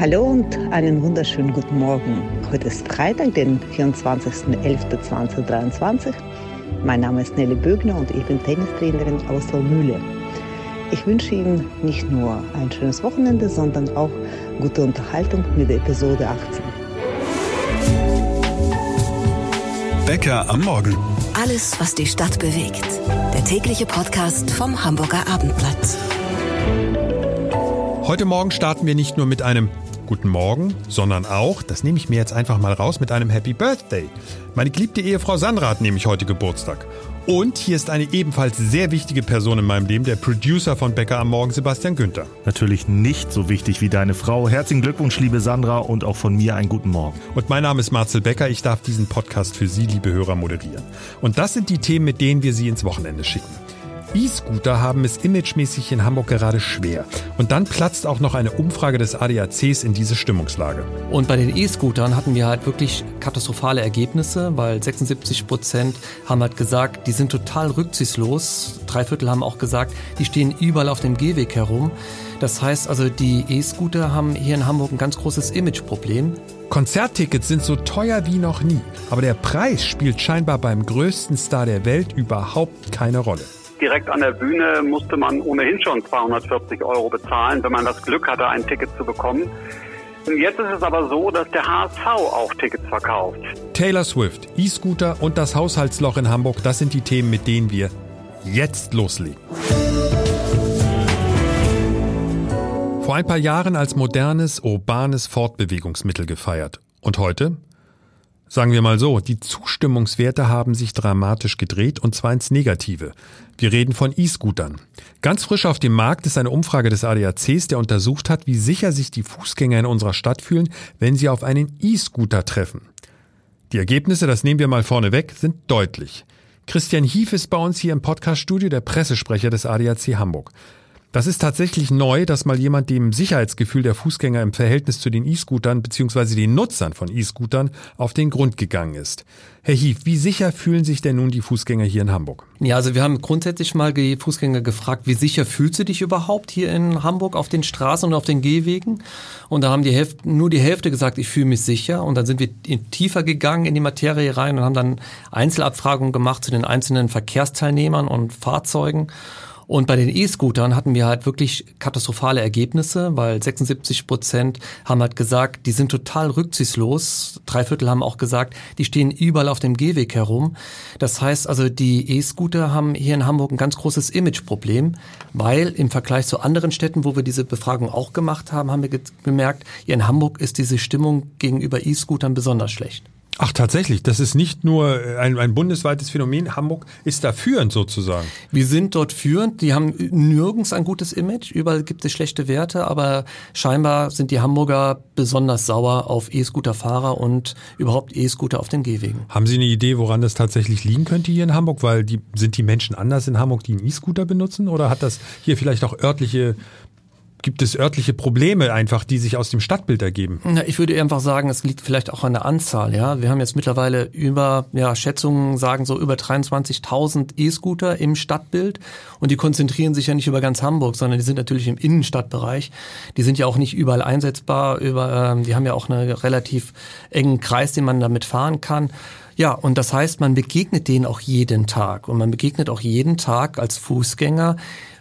Hallo und einen wunderschönen guten Morgen. Heute ist Freitag, den 24.11.2023. Mein Name ist Nelly Bögner und ich bin Tennistrainerin aus Mühle. Ich wünsche Ihnen nicht nur ein schönes Wochenende, sondern auch gute Unterhaltung mit der Episode 18. Bäcker am Morgen. Alles, was die Stadt bewegt. Der tägliche Podcast vom Hamburger Abendblatt. Heute Morgen starten wir nicht nur mit einem Guten Morgen, sondern auch, das nehme ich mir jetzt einfach mal raus, mit einem Happy Birthday. Meine geliebte Ehefrau Sandra hat nämlich heute Geburtstag. Und hier ist eine ebenfalls sehr wichtige Person in meinem Leben, der Producer von Bäcker am Morgen, Sebastian Günther. Natürlich nicht so wichtig wie deine Frau. Herzlichen Glückwunsch, liebe Sandra, und auch von mir einen guten Morgen. Und mein Name ist Marcel Becker. Ich darf diesen Podcast für Sie, liebe Hörer, moderieren. Und das sind die Themen, mit denen wir Sie ins Wochenende schicken. E-Scooter haben es imagemäßig in Hamburg gerade schwer. Und dann platzt auch noch eine Umfrage des ADACs in diese Stimmungslage. Und bei den E-Scootern hatten wir halt wirklich katastrophale Ergebnisse, weil 76 Prozent haben halt gesagt, die sind total rücksichtslos. Drei Viertel haben auch gesagt, die stehen überall auf dem Gehweg herum. Das heißt also, die E-Scooter haben hier in Hamburg ein ganz großes Imageproblem. Konzerttickets sind so teuer wie noch nie, aber der Preis spielt scheinbar beim größten Star der Welt überhaupt keine Rolle direkt an der Bühne musste man ohnehin schon 240 Euro bezahlen, wenn man das Glück hatte, ein Ticket zu bekommen. Jetzt ist es aber so, dass der HSV auch Tickets verkauft. Taylor Swift, E-Scooter und das Haushaltsloch in Hamburg, das sind die Themen, mit denen wir jetzt loslegen. Vor ein paar Jahren als modernes, urbanes Fortbewegungsmittel gefeiert. Und heute? Sagen wir mal so, die Zustimmungswerte haben sich dramatisch gedreht und zwar ins Negative. Wir reden von E-Scootern. Ganz frisch auf dem Markt ist eine Umfrage des ADACs, der untersucht hat, wie sicher sich die Fußgänger in unserer Stadt fühlen, wenn sie auf einen E-Scooter treffen. Die Ergebnisse, das nehmen wir mal vorne weg, sind deutlich. Christian Hief ist bei uns hier im Podcaststudio, der Pressesprecher des ADAC Hamburg. Das ist tatsächlich neu, dass mal jemand dem Sicherheitsgefühl der Fußgänger im Verhältnis zu den E-Scootern bzw. den Nutzern von E-Scootern auf den Grund gegangen ist. Herr Hief, wie sicher fühlen sich denn nun die Fußgänger hier in Hamburg? Ja, also wir haben grundsätzlich mal die Fußgänger gefragt, wie sicher fühlst du dich überhaupt hier in Hamburg auf den Straßen und auf den Gehwegen? Und da haben die Hälfte, nur die Hälfte gesagt, ich fühle mich sicher. Und dann sind wir tiefer gegangen in die Materie rein und haben dann Einzelabfragungen gemacht zu den einzelnen Verkehrsteilnehmern und Fahrzeugen. Und bei den E-Scootern hatten wir halt wirklich katastrophale Ergebnisse, weil 76 Prozent haben halt gesagt, die sind total rücksichtslos. Drei Viertel haben auch gesagt, die stehen überall auf dem Gehweg herum. Das heißt also, die E-Scooter haben hier in Hamburg ein ganz großes Imageproblem, weil im Vergleich zu anderen Städten, wo wir diese Befragung auch gemacht haben, haben wir gemerkt, hier in Hamburg ist diese Stimmung gegenüber E-Scootern besonders schlecht. Ach tatsächlich, das ist nicht nur ein, ein bundesweites Phänomen. Hamburg ist da führend sozusagen. Wir sind dort führend. Die haben nirgends ein gutes Image. Überall gibt es schlechte Werte, aber scheinbar sind die Hamburger besonders sauer auf E-Scooter-Fahrer und überhaupt E-Scooter auf den Gehwegen. Haben Sie eine Idee, woran das tatsächlich liegen könnte hier in Hamburg? Weil die, sind die Menschen anders in Hamburg, die einen E-Scooter benutzen? Oder hat das hier vielleicht auch örtliche gibt es örtliche Probleme einfach, die sich aus dem Stadtbild ergeben? Ja, ich würde einfach sagen, es liegt vielleicht auch an der Anzahl. Ja, wir haben jetzt mittlerweile über, ja, Schätzungen sagen so über 23.000 E-Scooter im Stadtbild und die konzentrieren sich ja nicht über ganz Hamburg, sondern die sind natürlich im Innenstadtbereich. Die sind ja auch nicht überall einsetzbar. Über, ähm, die haben ja auch einen relativ engen Kreis, den man damit fahren kann. Ja, und das heißt, man begegnet denen auch jeden Tag und man begegnet auch jeden Tag als Fußgänger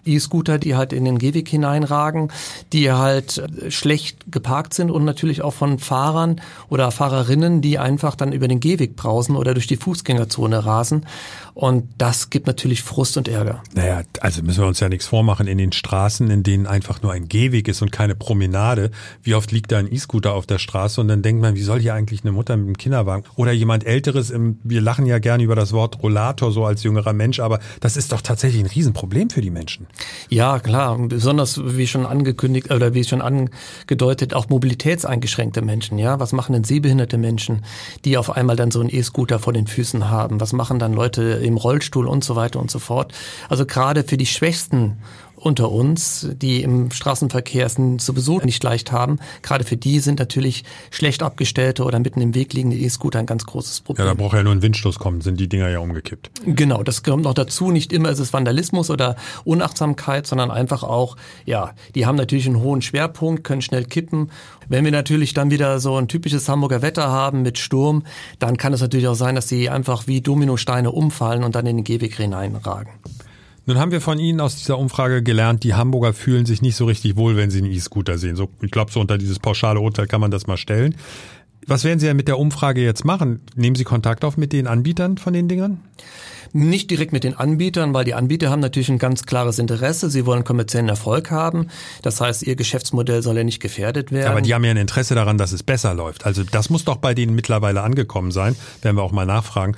E-Scooter, die halt in den Gehweg hineinragen, die halt schlecht geparkt sind und natürlich auch von Fahrern oder Fahrerinnen, die einfach dann über den Gehweg brausen oder durch die Fußgängerzone rasen. Und das gibt natürlich Frust und Ärger. Naja, also müssen wir uns ja nichts vormachen. In den Straßen, in denen einfach nur ein Gehweg ist und keine Promenade, wie oft liegt da ein E-Scooter auf der Straße und dann denkt man, wie soll hier eigentlich eine Mutter mit dem Kinderwagen oder jemand Älteres, im, wir lachen ja gerne über das Wort Rollator so als jüngerer Mensch, aber das ist doch tatsächlich ein Riesenproblem für die Menschen. Ja, klar. Besonders wie schon angekündigt oder wie schon angedeutet, auch mobilitätseingeschränkte Menschen. Ja, was machen denn sehbehinderte Menschen, die auf einmal dann so einen E-Scooter vor den Füßen haben? Was machen dann Leute im Rollstuhl und so weiter und so fort? Also gerade für die Schwächsten unter uns, die im Straßenverkehr es sowieso nicht leicht haben, gerade für die sind natürlich schlecht abgestellte oder mitten im Weg liegende E-Scooter ein ganz großes Problem. Ja, da braucht ja nur ein Windstoß kommen, sind die Dinger ja umgekippt. Genau, das kommt noch dazu. Nicht immer ist es Vandalismus oder Unachtsamkeit, sondern einfach auch, ja, die haben natürlich einen hohen Schwerpunkt, können schnell kippen. Wenn wir natürlich dann wieder so ein typisches Hamburger Wetter haben mit Sturm, dann kann es natürlich auch sein, dass sie einfach wie Dominosteine umfallen und dann in den Gehweg hineinragen. Nun haben wir von Ihnen aus dieser Umfrage gelernt, die Hamburger fühlen sich nicht so richtig wohl, wenn sie einen E-Scooter sehen. So, ich glaube, so unter dieses pauschale Urteil kann man das mal stellen. Was werden Sie ja mit der Umfrage jetzt machen? Nehmen Sie Kontakt auf mit den Anbietern von den Dingern? Nicht direkt mit den Anbietern, weil die Anbieter haben natürlich ein ganz klares Interesse. Sie wollen kommerziellen Erfolg haben. Das heißt, ihr Geschäftsmodell soll ja nicht gefährdet werden. Aber die haben ja ein Interesse daran, dass es besser läuft. Also das muss doch bei denen mittlerweile angekommen sein. Werden wir auch mal nachfragen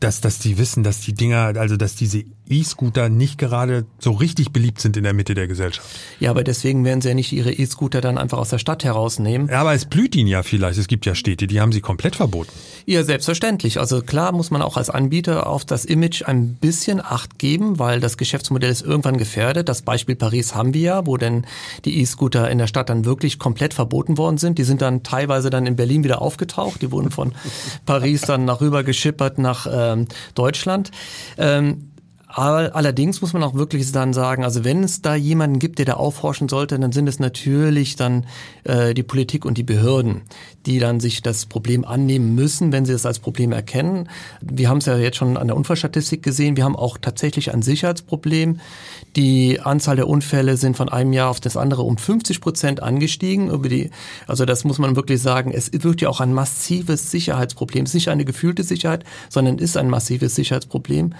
dass, dass die wissen, dass die Dinger, also dass diese E-Scooter nicht gerade so richtig beliebt sind in der Mitte der Gesellschaft. Ja, aber deswegen werden sie ja nicht ihre E-Scooter dann einfach aus der Stadt herausnehmen. Ja, aber es blüht ihnen ja vielleicht. Es gibt ja Städte, die haben sie komplett verboten. Ja, selbstverständlich. Also klar muss man auch als Anbieter auf das Image ein bisschen Acht geben, weil das Geschäftsmodell ist irgendwann gefährdet. Das Beispiel Paris haben wir ja, wo denn die E-Scooter in der Stadt dann wirklich komplett verboten worden sind. Die sind dann teilweise dann in Berlin wieder aufgetaucht. Die wurden von Paris dann nach rüber geschippert nach ähm, Deutschland. Ähm, Allerdings muss man auch wirklich dann sagen, also wenn es da jemanden gibt, der da aufhorchen sollte, dann sind es natürlich dann äh, die Politik und die Behörden, die dann sich das Problem annehmen müssen, wenn sie es als Problem erkennen. Wir haben es ja jetzt schon an der Unfallstatistik gesehen. Wir haben auch tatsächlich ein Sicherheitsproblem. Die Anzahl der Unfälle sind von einem Jahr auf das andere um 50 Prozent angestiegen. Über die, also das muss man wirklich sagen. Es wird ja auch ein massives Sicherheitsproblem. Es ist nicht eine gefühlte Sicherheit, sondern ist ein massives Sicherheitsproblem.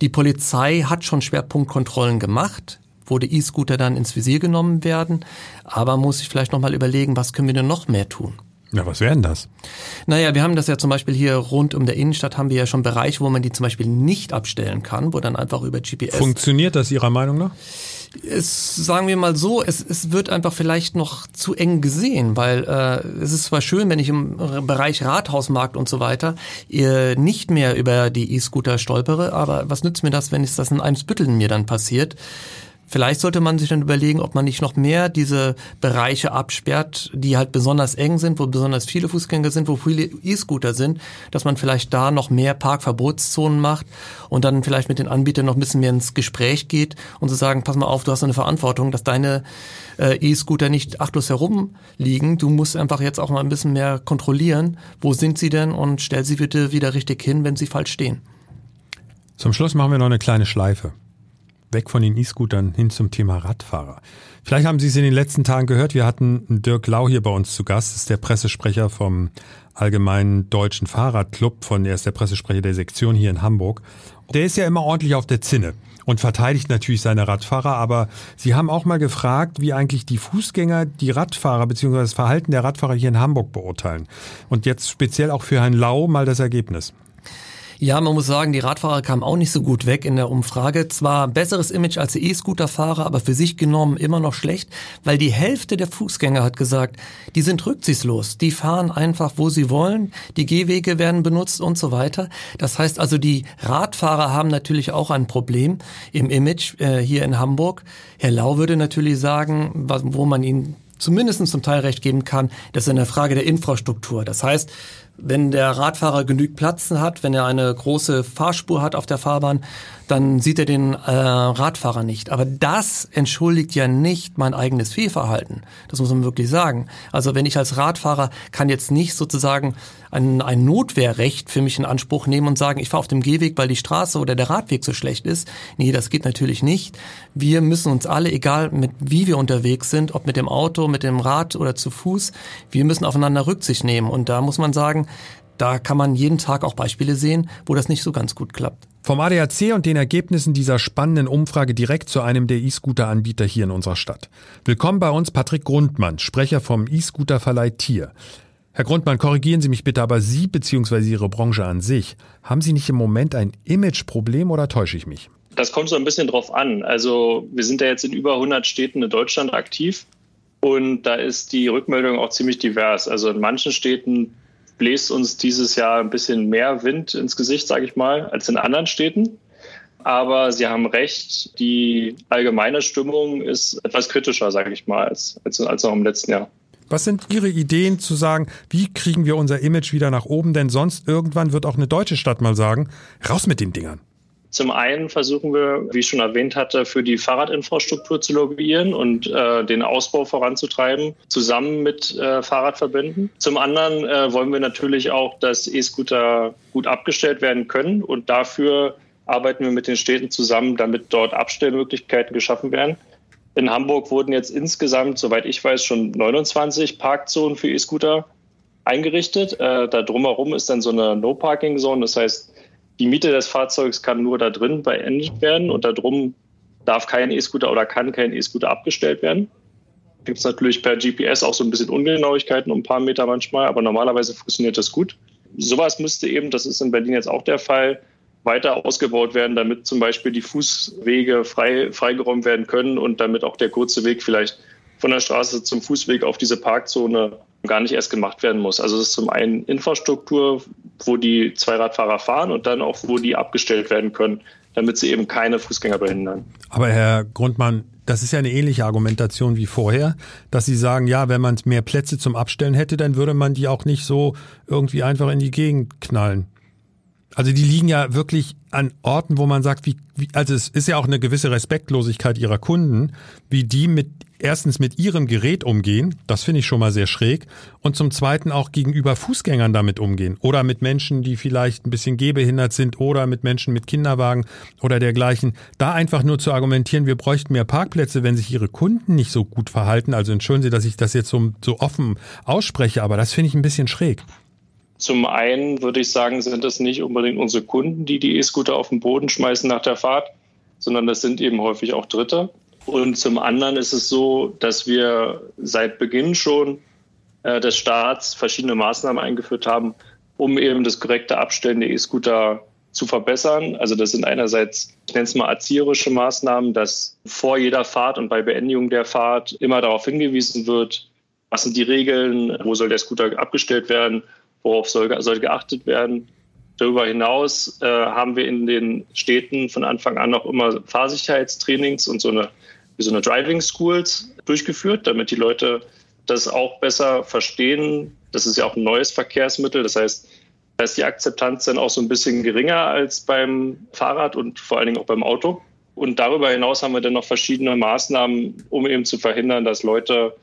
Die Polizei hat schon Schwerpunktkontrollen gemacht wo die E-Scooter dann ins Visier genommen werden. Aber muss ich vielleicht nochmal überlegen, was können wir denn noch mehr tun? Ja, was wären das? Naja, wir haben das ja zum Beispiel hier rund um der Innenstadt haben wir ja schon Bereiche, wo man die zum Beispiel nicht abstellen kann, wo dann einfach über GPS. Funktioniert das Ihrer Meinung nach? Es, sagen wir mal so, es, es wird einfach vielleicht noch zu eng gesehen, weil äh, es ist zwar schön, wenn ich im Bereich Rathausmarkt und so weiter äh, nicht mehr über die E-Scooter stolpere, aber was nützt mir das, wenn es das in Eimsbütteln mir dann passiert? Vielleicht sollte man sich dann überlegen, ob man nicht noch mehr diese Bereiche absperrt, die halt besonders eng sind, wo besonders viele Fußgänger sind, wo viele E-Scooter sind, dass man vielleicht da noch mehr Parkverbotszonen macht und dann vielleicht mit den Anbietern noch ein bisschen mehr ins Gespräch geht und zu so sagen, pass mal auf, du hast eine Verantwortung, dass deine äh, E-Scooter nicht achtlos herumliegen. Du musst einfach jetzt auch mal ein bisschen mehr kontrollieren, wo sind sie denn und stell sie bitte wieder richtig hin, wenn sie falsch stehen. Zum Schluss machen wir noch eine kleine Schleife weg von den E-Scootern hin zum Thema Radfahrer. Vielleicht haben Sie es in den letzten Tagen gehört, wir hatten Dirk Lau hier bei uns zu Gast, das ist der Pressesprecher vom Allgemeinen Deutschen Fahrradclub, von, er ist der Pressesprecher der Sektion hier in Hamburg. Der ist ja immer ordentlich auf der Zinne und verteidigt natürlich seine Radfahrer, aber Sie haben auch mal gefragt, wie eigentlich die Fußgänger die Radfahrer bzw. das Verhalten der Radfahrer hier in Hamburg beurteilen. Und jetzt speziell auch für Herrn Lau mal das Ergebnis. Ja, man muss sagen, die Radfahrer kamen auch nicht so gut weg in der Umfrage. Zwar besseres Image als die E-Scooter-Fahrer, aber für sich genommen immer noch schlecht, weil die Hälfte der Fußgänger hat gesagt, die sind rücksichtslos. Die fahren einfach, wo sie wollen. Die Gehwege werden benutzt und so weiter. Das heißt also, die Radfahrer haben natürlich auch ein Problem im Image äh, hier in Hamburg. Herr Lau würde natürlich sagen, wo man ihnen zumindest zum Teil recht geben kann, das ist eine Frage der Infrastruktur. Das heißt, wenn der Radfahrer genügend Platz hat, wenn er eine große Fahrspur hat auf der Fahrbahn, dann sieht er den äh, Radfahrer nicht. Aber das entschuldigt ja nicht mein eigenes Fehlverhalten. Das muss man wirklich sagen. Also wenn ich als Radfahrer kann jetzt nicht sozusagen ein, ein Notwehrrecht für mich in Anspruch nehmen und sagen, ich fahre auf dem Gehweg, weil die Straße oder der Radweg so schlecht ist. Nee, das geht natürlich nicht. Wir müssen uns alle, egal mit wie wir unterwegs sind, ob mit dem Auto, mit dem Rad oder zu Fuß, wir müssen aufeinander Rücksicht nehmen. Und da muss man sagen, da kann man jeden Tag auch Beispiele sehen, wo das nicht so ganz gut klappt. Vom ADAC und den Ergebnissen dieser spannenden Umfrage direkt zu einem der E-Scooter-Anbieter hier in unserer Stadt. Willkommen bei uns Patrick Grundmann, Sprecher vom E-Scooter-Verleih Tier. Herr Grundmann, korrigieren Sie mich bitte, aber Sie bzw. Ihre Branche an sich, haben Sie nicht im Moment ein Imageproblem oder täusche ich mich? Das kommt so ein bisschen drauf an. Also wir sind ja jetzt in über 100 Städten in Deutschland aktiv und da ist die Rückmeldung auch ziemlich divers. Also in manchen Städten bläst uns dieses Jahr ein bisschen mehr Wind ins Gesicht, sage ich mal, als in anderen Städten. Aber Sie haben recht, die allgemeine Stimmung ist etwas kritischer, sage ich mal, als, als, als noch im letzten Jahr. Was sind Ihre Ideen zu sagen, wie kriegen wir unser Image wieder nach oben? Denn sonst irgendwann wird auch eine deutsche Stadt mal sagen, raus mit den Dingern. Zum einen versuchen wir, wie ich schon erwähnt hatte, für die Fahrradinfrastruktur zu lobbyieren und äh, den Ausbau voranzutreiben, zusammen mit äh, Fahrradverbänden. Zum anderen äh, wollen wir natürlich auch, dass E-Scooter gut abgestellt werden können und dafür arbeiten wir mit den Städten zusammen, damit dort Abstellmöglichkeiten geschaffen werden. In Hamburg wurden jetzt insgesamt, soweit ich weiß, schon 29 Parkzonen für E-Scooter eingerichtet. Äh, da drumherum ist dann so eine No-Parking-Zone. Das heißt, die Miete des Fahrzeugs kann nur da drin beendet werden und da drum darf kein E-Scooter oder kann kein E-Scooter abgestellt werden. Gibt es natürlich per GPS auch so ein bisschen Ungenauigkeiten um ein paar Meter manchmal, aber normalerweise funktioniert das gut. Sowas müsste eben, das ist in Berlin jetzt auch der Fall, weiter ausgebaut werden, damit zum Beispiel die Fußwege frei, freigeräumt werden können und damit auch der kurze Weg vielleicht von der Straße zum Fußweg auf diese Parkzone gar nicht erst gemacht werden muss. Also es ist zum einen Infrastruktur, wo die Zweiradfahrer fahren und dann auch, wo die abgestellt werden können, damit sie eben keine Fußgänger behindern. Aber Herr Grundmann, das ist ja eine ähnliche Argumentation wie vorher, dass Sie sagen, ja, wenn man mehr Plätze zum Abstellen hätte, dann würde man die auch nicht so irgendwie einfach in die Gegend knallen. Also die liegen ja wirklich an Orten, wo man sagt, wie, wie, also es ist ja auch eine gewisse Respektlosigkeit ihrer Kunden, wie die mit erstens mit ihrem Gerät umgehen, das finde ich schon mal sehr schräg, und zum zweiten auch gegenüber Fußgängern damit umgehen oder mit Menschen, die vielleicht ein bisschen gehbehindert sind oder mit Menschen mit Kinderwagen oder dergleichen. Da einfach nur zu argumentieren, wir bräuchten mehr Parkplätze, wenn sich ihre Kunden nicht so gut verhalten. Also entschuldigen Sie, dass ich das jetzt so, so offen ausspreche, aber das finde ich ein bisschen schräg. Zum einen würde ich sagen, sind es nicht unbedingt unsere Kunden, die die E-Scooter auf den Boden schmeißen nach der Fahrt, sondern das sind eben häufig auch Dritte. Und zum anderen ist es so, dass wir seit Beginn schon äh, des Staats verschiedene Maßnahmen eingeführt haben, um eben das korrekte Abstellen der E-Scooter zu verbessern. Also das sind einerseits, ich nenne es mal erzieherische Maßnahmen, dass vor jeder Fahrt und bei Beendigung der Fahrt immer darauf hingewiesen wird, was sind die Regeln, wo soll der Scooter abgestellt werden worauf soll, soll geachtet werden. Darüber hinaus äh, haben wir in den Städten von Anfang an noch immer Fahrsicherheitstrainings und so eine, so eine Driving Schools durchgeführt, damit die Leute das auch besser verstehen. Das ist ja auch ein neues Verkehrsmittel. Das heißt, da ist die Akzeptanz dann auch so ein bisschen geringer als beim Fahrrad und vor allen Dingen auch beim Auto. Und darüber hinaus haben wir dann noch verschiedene Maßnahmen, um eben zu verhindern, dass Leute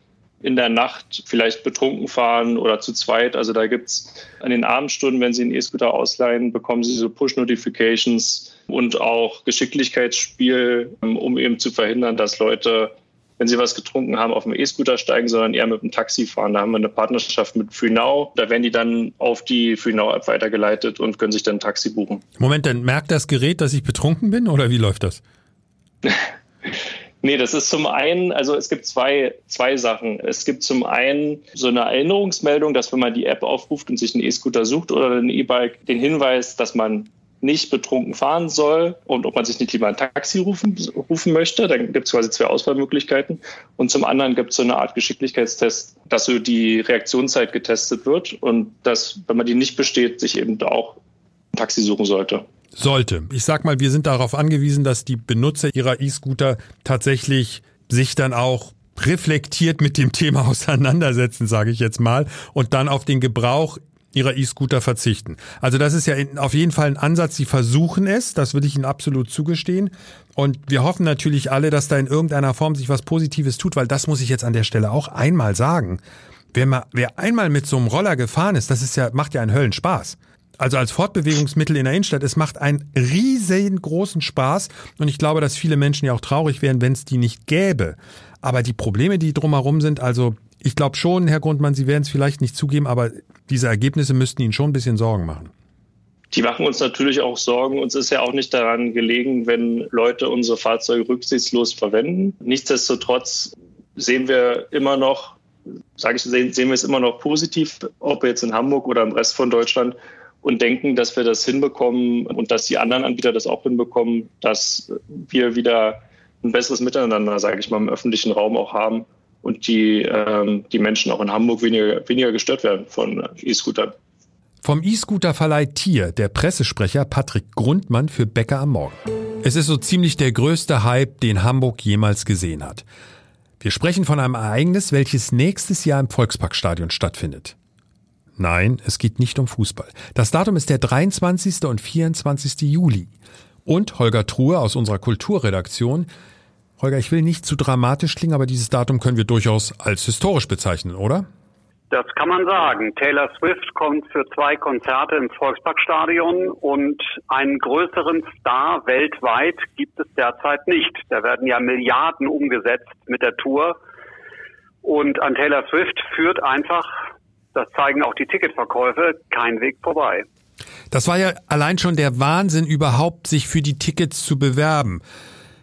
in der Nacht vielleicht betrunken fahren oder zu zweit. Also da gibt es an den Abendstunden, wenn Sie einen E-Scooter ausleihen, bekommen Sie so Push-Notifications und auch Geschicklichkeitsspiel, ähm, um eben zu verhindern, dass Leute, wenn sie was getrunken haben, auf dem E-Scooter steigen, sondern eher mit dem Taxi fahren. Da haben wir eine Partnerschaft mit FreeNow. Da werden die dann auf die FreeNow-App weitergeleitet und können sich dann ein Taxi buchen. Moment, dann merkt das Gerät, dass ich betrunken bin oder wie läuft das? Nee, das ist zum einen, also es gibt zwei, zwei Sachen. Es gibt zum einen so eine Erinnerungsmeldung, dass wenn man die App aufruft und sich einen E-Scooter sucht oder ein E-Bike, den Hinweis, dass man nicht betrunken fahren soll und ob man sich nicht lieber ein Taxi rufen, rufen möchte. Dann gibt es quasi zwei Auswahlmöglichkeiten. Und zum anderen gibt es so eine Art Geschicklichkeitstest, dass so die Reaktionszeit getestet wird und dass, wenn man die nicht besteht, sich eben auch ein Taxi suchen sollte. Sollte. Ich sag mal, wir sind darauf angewiesen, dass die Benutzer ihrer E-Scooter tatsächlich sich dann auch reflektiert mit dem Thema auseinandersetzen, sage ich jetzt mal, und dann auf den Gebrauch ihrer E-Scooter verzichten. Also das ist ja auf jeden Fall ein Ansatz. Sie versuchen es, das würde ich Ihnen absolut zugestehen. Und wir hoffen natürlich alle, dass da in irgendeiner Form sich was Positives tut, weil das muss ich jetzt an der Stelle auch einmal sagen. Wer, mal, wer einmal mit so einem Roller gefahren ist, das ist ja, macht ja einen Höllenspaß also als Fortbewegungsmittel in der Innenstadt, es macht einen riesengroßen Spaß und ich glaube, dass viele Menschen ja auch traurig wären, wenn es die nicht gäbe. Aber die Probleme, die drumherum sind, also ich glaube schon, Herr Grundmann, Sie werden es vielleicht nicht zugeben, aber diese Ergebnisse müssten Ihnen schon ein bisschen Sorgen machen. Die machen uns natürlich auch Sorgen. Uns ist ja auch nicht daran gelegen, wenn Leute unsere Fahrzeuge rücksichtslos verwenden. Nichtsdestotrotz sehen wir immer noch, sage ich, sehen, sehen wir es immer noch positiv, ob jetzt in Hamburg oder im Rest von Deutschland, und denken, dass wir das hinbekommen und dass die anderen Anbieter das auch hinbekommen, dass wir wieder ein besseres Miteinander, sage ich mal, im öffentlichen Raum auch haben und die, ähm, die Menschen auch in Hamburg weniger, weniger gestört werden von E-Scootern. Vom E-Scooter-Verleih Tier der Pressesprecher Patrick Grundmann für Bäcker am Morgen. Es ist so ziemlich der größte Hype, den Hamburg jemals gesehen hat. Wir sprechen von einem Ereignis, welches nächstes Jahr im Volksparkstadion stattfindet. Nein, es geht nicht um Fußball. Das Datum ist der 23. und 24. Juli. Und Holger Truhe aus unserer Kulturredaktion. Holger, ich will nicht zu dramatisch klingen, aber dieses Datum können wir durchaus als historisch bezeichnen, oder? Das kann man sagen. Taylor Swift kommt für zwei Konzerte ins Volksparkstadion und einen größeren Star weltweit gibt es derzeit nicht. Da werden ja Milliarden umgesetzt mit der Tour. Und an Taylor Swift führt einfach, das zeigen auch die Ticketverkäufe, kein Weg vorbei. Das war ja allein schon der Wahnsinn überhaupt, sich für die Tickets zu bewerben.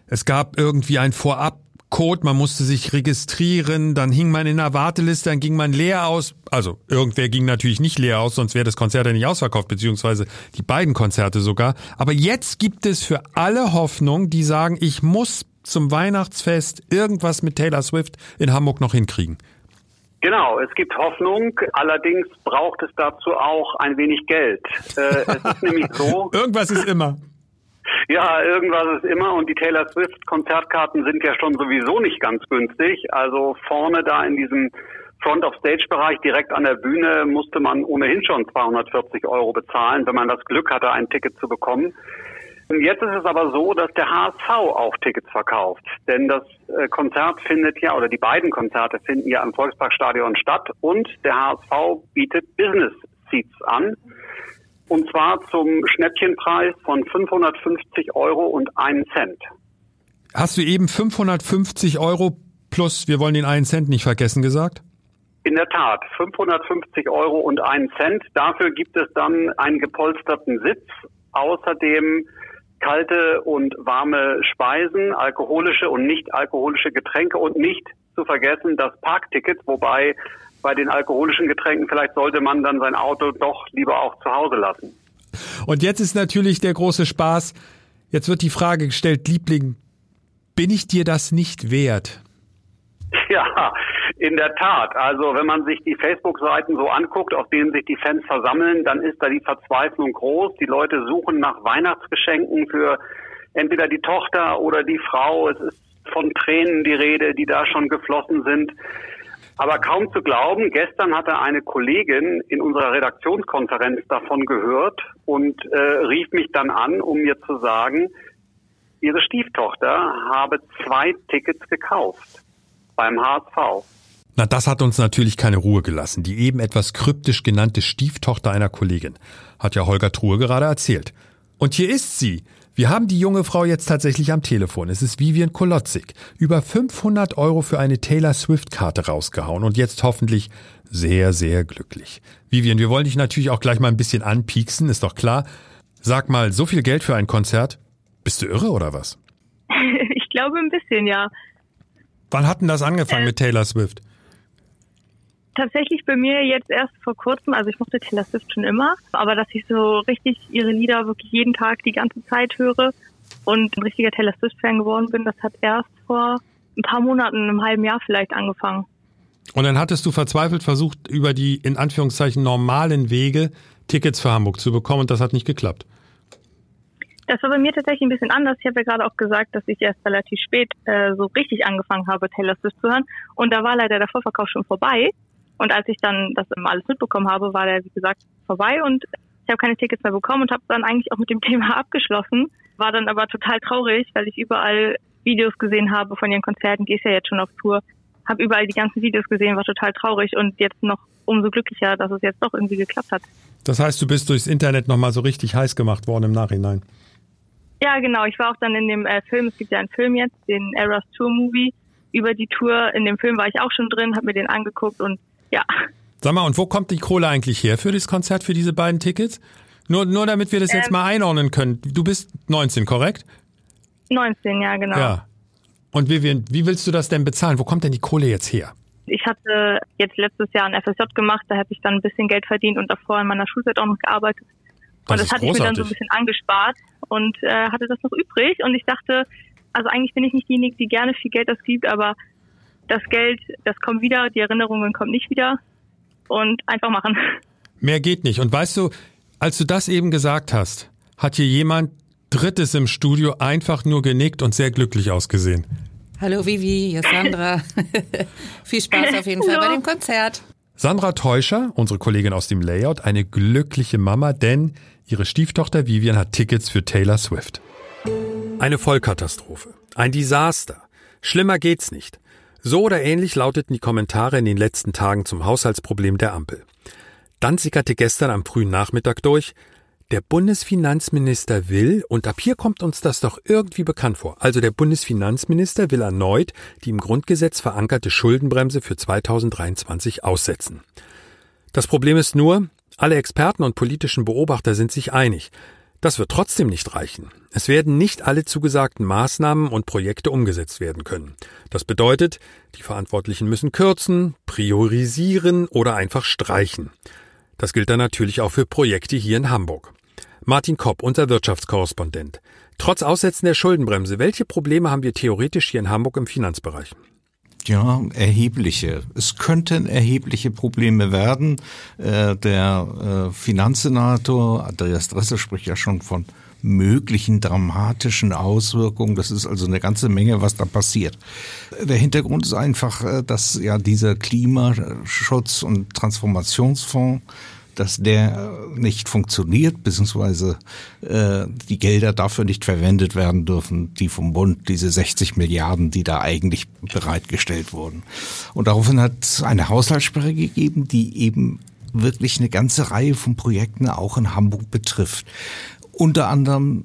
Es gab irgendwie ein Vorab Code, man musste sich registrieren, dann hing man in einer Warteliste, dann ging man leer aus. Also irgendwer ging natürlich nicht leer aus, sonst wäre das Konzert ja nicht ausverkauft, beziehungsweise die beiden Konzerte sogar. Aber jetzt gibt es für alle Hoffnung, die sagen, ich muss zum Weihnachtsfest irgendwas mit Taylor Swift in Hamburg noch hinkriegen. Genau, es gibt Hoffnung, allerdings braucht es dazu auch ein wenig Geld. Äh, es ist nämlich so. Irgendwas ist immer. Ja, irgendwas ist immer und die Taylor Swift Konzertkarten sind ja schon sowieso nicht ganz günstig. Also vorne da in diesem Front of Stage Bereich direkt an der Bühne musste man ohnehin schon 240 Euro bezahlen, wenn man das Glück hatte, ein Ticket zu bekommen. Jetzt ist es aber so, dass der HSV auch Tickets verkauft. Denn das äh, Konzert findet ja, oder die beiden Konzerte finden ja im Volksparkstadion statt und der HSV bietet Business Seats an. Und zwar zum Schnäppchenpreis von 550 Euro und einen Cent. Hast du eben 550 Euro plus, wir wollen den einen Cent nicht vergessen, gesagt? In der Tat, 550 Euro und einen Cent. Dafür gibt es dann einen gepolsterten Sitz. Außerdem kalte und warme Speisen, alkoholische und nicht alkoholische Getränke und nicht zu vergessen das Parkticket, wobei bei den alkoholischen Getränken, vielleicht sollte man dann sein Auto doch lieber auch zu Hause lassen. Und jetzt ist natürlich der große Spaß. Jetzt wird die Frage gestellt, Liebling, bin ich dir das nicht wert? Ja, in der Tat. Also wenn man sich die Facebook-Seiten so anguckt, auf denen sich die Fans versammeln, dann ist da die Verzweiflung groß. Die Leute suchen nach Weihnachtsgeschenken für entweder die Tochter oder die Frau. Es ist von Tränen die Rede, die da schon geflossen sind. Aber kaum zu glauben, gestern hatte eine Kollegin in unserer Redaktionskonferenz davon gehört und äh, rief mich dann an, um mir zu sagen, ihre Stieftochter habe zwei Tickets gekauft beim HSV. Na, das hat uns natürlich keine Ruhe gelassen. Die eben etwas kryptisch genannte Stieftochter einer Kollegin. Hat ja Holger Truhe gerade erzählt. Und hier ist sie, wir haben die junge Frau jetzt tatsächlich am Telefon. Es ist Vivian Kolotzig. Über 500 Euro für eine Taylor Swift-Karte rausgehauen und jetzt hoffentlich sehr, sehr glücklich. Vivian, wir wollen dich natürlich auch gleich mal ein bisschen anpieksen, ist doch klar. Sag mal, so viel Geld für ein Konzert? Bist du irre oder was? ich glaube ein bisschen, ja. Wann hat denn das angefangen äh, mit Taylor Swift? tatsächlich bei mir jetzt erst vor kurzem, also ich mochte Taylor Swift schon immer, aber dass ich so richtig ihre Lieder wirklich jeden Tag die ganze Zeit höre und ein richtiger Taylor Swift-Fan geworden bin, das hat erst vor ein paar Monaten, einem halben Jahr vielleicht angefangen. Und dann hattest du verzweifelt versucht, über die in Anführungszeichen normalen Wege Tickets für Hamburg zu bekommen und das hat nicht geklappt. Das war bei mir tatsächlich ein bisschen anders. Ich habe ja gerade auch gesagt, dass ich erst relativ spät äh, so richtig angefangen habe, Taylor Swift zu hören. Und da war leider der Vorverkauf schon vorbei. Und als ich dann das alles mitbekommen habe, war der, wie gesagt, vorbei und ich habe keine Tickets mehr bekommen und habe dann eigentlich auch mit dem Thema abgeschlossen. War dann aber total traurig, weil ich überall Videos gesehen habe von ihren Konzerten. Gehst ja jetzt schon auf Tour. Habe überall die ganzen Videos gesehen, war total traurig und jetzt noch umso glücklicher, dass es jetzt doch irgendwie geklappt hat. Das heißt, du bist durchs Internet nochmal so richtig heiß gemacht worden im Nachhinein. Ja, genau. Ich war auch dann in dem äh, Film, es gibt ja einen Film jetzt, den Eras Tour Movie über die Tour. In dem Film war ich auch schon drin, habe mir den angeguckt und ja. Sag mal, und wo kommt die Kohle eigentlich her für das Konzert, für diese beiden Tickets? Nur, nur damit wir das ähm, jetzt mal einordnen können. Du bist 19, korrekt? 19, ja, genau. Ja. Und Vivian, wie willst du das denn bezahlen? Wo kommt denn die Kohle jetzt her? Ich hatte jetzt letztes Jahr ein FSJ gemacht, da habe ich dann ein bisschen Geld verdient und davor in meiner Schulzeit auch noch gearbeitet. Und das, das hatte großartig. ich mir dann so ein bisschen angespart und äh, hatte das noch übrig. Und ich dachte, also eigentlich bin ich nicht diejenige, die gerne viel Geld ausgibt, aber das Geld, das kommt wieder, die Erinnerungen kommen nicht wieder und einfach machen. Mehr geht nicht. Und weißt du, als du das eben gesagt hast, hat hier jemand drittes im Studio einfach nur genickt und sehr glücklich ausgesehen. Hallo Vivi, hier ist Sandra. Viel Spaß auf jeden Fall bei dem Konzert. Sandra Teuscher, unsere Kollegin aus dem Layout, eine glückliche Mama, denn ihre Stieftochter Vivian hat Tickets für Taylor Swift. Eine Vollkatastrophe. Ein Desaster. Schlimmer geht's nicht. So oder ähnlich lauteten die Kommentare in den letzten Tagen zum Haushaltsproblem der Ampel. Dann sickerte gestern am frühen Nachmittag durch, der Bundesfinanzminister will, und ab hier kommt uns das doch irgendwie bekannt vor, also der Bundesfinanzminister will erneut die im Grundgesetz verankerte Schuldenbremse für 2023 aussetzen. Das Problem ist nur, alle Experten und politischen Beobachter sind sich einig. Das wird trotzdem nicht reichen. Es werden nicht alle zugesagten Maßnahmen und Projekte umgesetzt werden können. Das bedeutet, die Verantwortlichen müssen kürzen, priorisieren oder einfach streichen. Das gilt dann natürlich auch für Projekte hier in Hamburg. Martin Kopp, unser Wirtschaftskorrespondent. Trotz Aussetzen der Schuldenbremse, welche Probleme haben wir theoretisch hier in Hamburg im Finanzbereich? Ja, erhebliche. Es könnten erhebliche Probleme werden. Äh, der äh, Finanzsenator Andreas Dresse spricht ja schon von möglichen dramatischen Auswirkungen. Das ist also eine ganze Menge, was da passiert. Der Hintergrund ist einfach, äh, dass ja dieser Klimaschutz- und Transformationsfonds dass der nicht funktioniert, beziehungsweise äh, die Gelder dafür nicht verwendet werden dürfen, die vom Bund, diese 60 Milliarden, die da eigentlich bereitgestellt wurden. Und daraufhin hat es eine Haushaltssperre gegeben, die eben wirklich eine ganze Reihe von Projekten auch in Hamburg betrifft. Unter anderem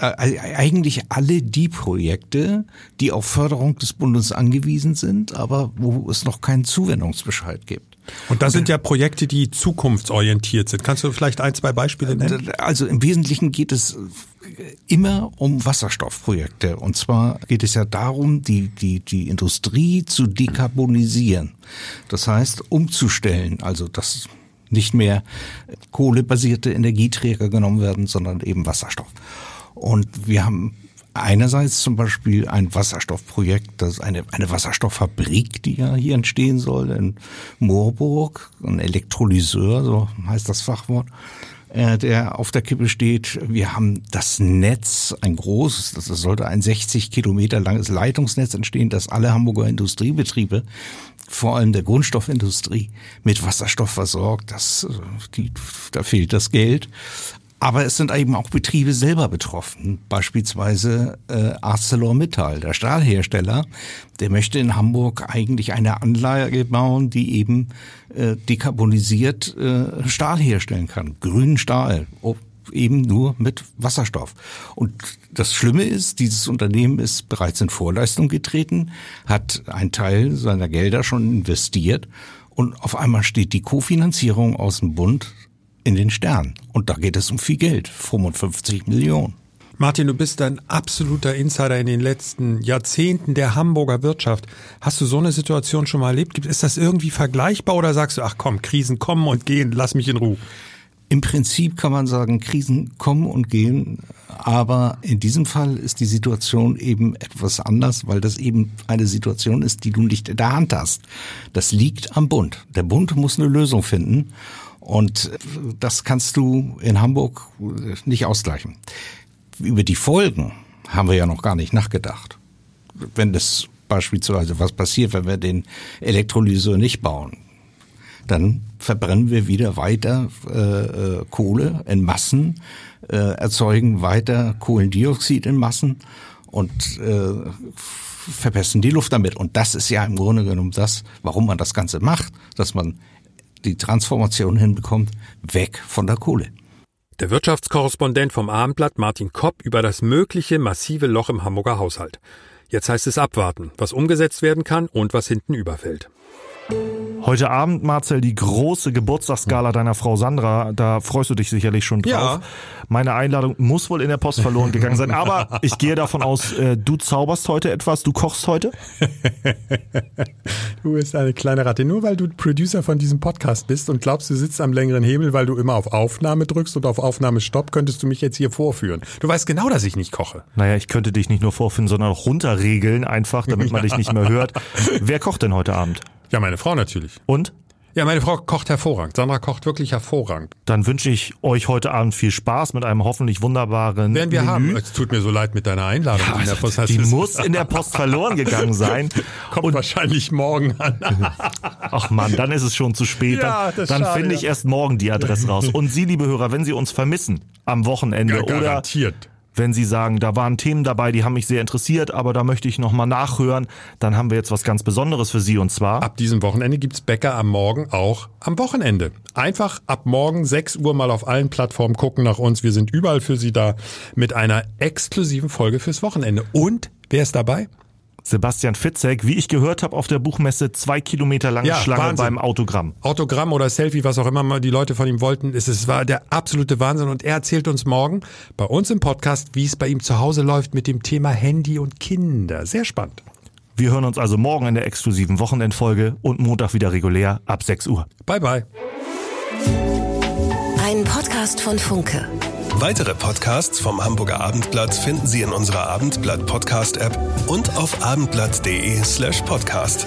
äh, eigentlich alle die Projekte, die auf Förderung des Bundes angewiesen sind, aber wo es noch keinen Zuwendungsbescheid gibt. Und das sind ja Projekte, die zukunftsorientiert sind. Kannst du vielleicht ein, zwei Beispiele nennen? Also im Wesentlichen geht es immer um Wasserstoffprojekte. Und zwar geht es ja darum, die, die, die Industrie zu dekarbonisieren. Das heißt, umzustellen, also dass nicht mehr kohlebasierte Energieträger genommen werden, sondern eben Wasserstoff. Und wir haben einerseits zum Beispiel ein Wasserstoffprojekt, das ist eine, eine Wasserstofffabrik, die ja hier entstehen soll in Moorburg, ein Elektrolyseur, so heißt das Fachwort äh, der auf der Kippe steht. Wir haben das Netz, ein großes, das sollte ein 60 Kilometer langes Leitungsnetz entstehen, das alle Hamburger Industriebetriebe, vor allem der Grundstoffindustrie, mit Wasserstoff versorgt. Das, äh, die, da fehlt das Geld. Aber es sind eben auch Betriebe selber betroffen. Beispielsweise äh, ArcelorMittal, der Stahlhersteller, der möchte in Hamburg eigentlich eine Anlage bauen, die eben äh, dekarbonisiert äh, Stahl herstellen kann. Grünen Stahl, eben nur mit Wasserstoff. Und das Schlimme ist, dieses Unternehmen ist bereits in Vorleistung getreten, hat einen Teil seiner Gelder schon investiert und auf einmal steht die Kofinanzierung aus dem Bund in den Sternen. Und da geht es um viel Geld, 55 Millionen. Martin, du bist ein absoluter Insider in den letzten Jahrzehnten der Hamburger Wirtschaft. Hast du so eine Situation schon mal erlebt? Ist das irgendwie vergleichbar oder sagst du, ach komm, Krisen kommen und gehen, lass mich in Ruhe? Im Prinzip kann man sagen, Krisen kommen und gehen, aber in diesem Fall ist die Situation eben etwas anders, weil das eben eine Situation ist, die du nicht in der Hand hast. Das liegt am Bund. Der Bund muss eine Lösung finden und das kannst du in Hamburg nicht ausgleichen. Über die Folgen haben wir ja noch gar nicht nachgedacht. Wenn das beispielsweise was passiert, wenn wir den Elektrolyseur nicht bauen, dann verbrennen wir wieder weiter äh, äh, Kohle in Massen, äh, erzeugen weiter Kohlendioxid in Massen und äh, verbessern die Luft damit. Und das ist ja im Grunde genommen das, warum man das Ganze macht, dass man die Transformation hinbekommt, weg von der Kohle. Der Wirtschaftskorrespondent vom Abendblatt Martin Kopp über das mögliche massive Loch im Hamburger Haushalt. Jetzt heißt es abwarten, was umgesetzt werden kann und was hinten überfällt. Heute Abend, Marcel, die große Geburtstagsgala deiner Frau Sandra. Da freust du dich sicherlich schon drauf. Ja. Meine Einladung muss wohl in der Post verloren gegangen sein. Aber ich gehe davon aus, äh, du zauberst heute etwas, du kochst heute? du bist eine kleine Ratte. Nur weil du Producer von diesem Podcast bist und glaubst, du sitzt am längeren Hebel, weil du immer auf Aufnahme drückst und auf Aufnahme Stopp, könntest du mich jetzt hier vorführen. Du weißt genau, dass ich nicht koche. Naja, ich könnte dich nicht nur vorführen, sondern auch runterregeln einfach, damit man dich nicht mehr hört. Wer kocht denn heute Abend? Ja, meine Frau natürlich. Und? Ja, meine Frau kocht hervorragend. Sandra kocht wirklich hervorragend. Dann wünsche ich euch heute Abend viel Spaß mit einem hoffentlich wunderbaren Werden wir Menü. haben. Es tut mir so leid mit deiner Einladung. Ja, in der Post. die muss in der Post verloren gegangen sein. Kommt wahrscheinlich morgen an. Ach Mann, dann ist es schon zu spät. Ja, dann ist dann finde ich ja. erst morgen die Adresse raus. Und Sie, liebe Hörer, wenn Sie uns vermissen am Wochenende Ja, oder garantiert. Wenn Sie sagen, da waren Themen dabei, die haben mich sehr interessiert, aber da möchte ich nochmal nachhören, dann haben wir jetzt was ganz Besonderes für Sie und zwar Ab diesem Wochenende gibt's Bäcker am Morgen auch am Wochenende. Einfach ab morgen 6 Uhr mal auf allen Plattformen gucken nach uns. Wir sind überall für Sie da mit einer exklusiven Folge fürs Wochenende. Und wer ist dabei? Sebastian Fitzek, wie ich gehört habe auf der Buchmesse, zwei Kilometer lange Ja, Schlange Wahnsinn. beim Autogramm. Autogramm oder Selfie, was auch immer mal die Leute von ihm wollten. Es, es war der absolute Wahnsinn und er erzählt uns morgen bei uns im Podcast, wie es bei ihm zu Hause läuft mit dem Thema Handy und Kinder. Sehr spannend. Wir hören uns also morgen in der exklusiven Wochenendfolge und Montag wieder regulär ab 6 Uhr. Bye bye. Ein Podcast von Funke. Weitere Podcasts vom Hamburger Abendblatt finden Sie in unserer Abendblatt Podcast App und auf abendblatt.de slash podcast.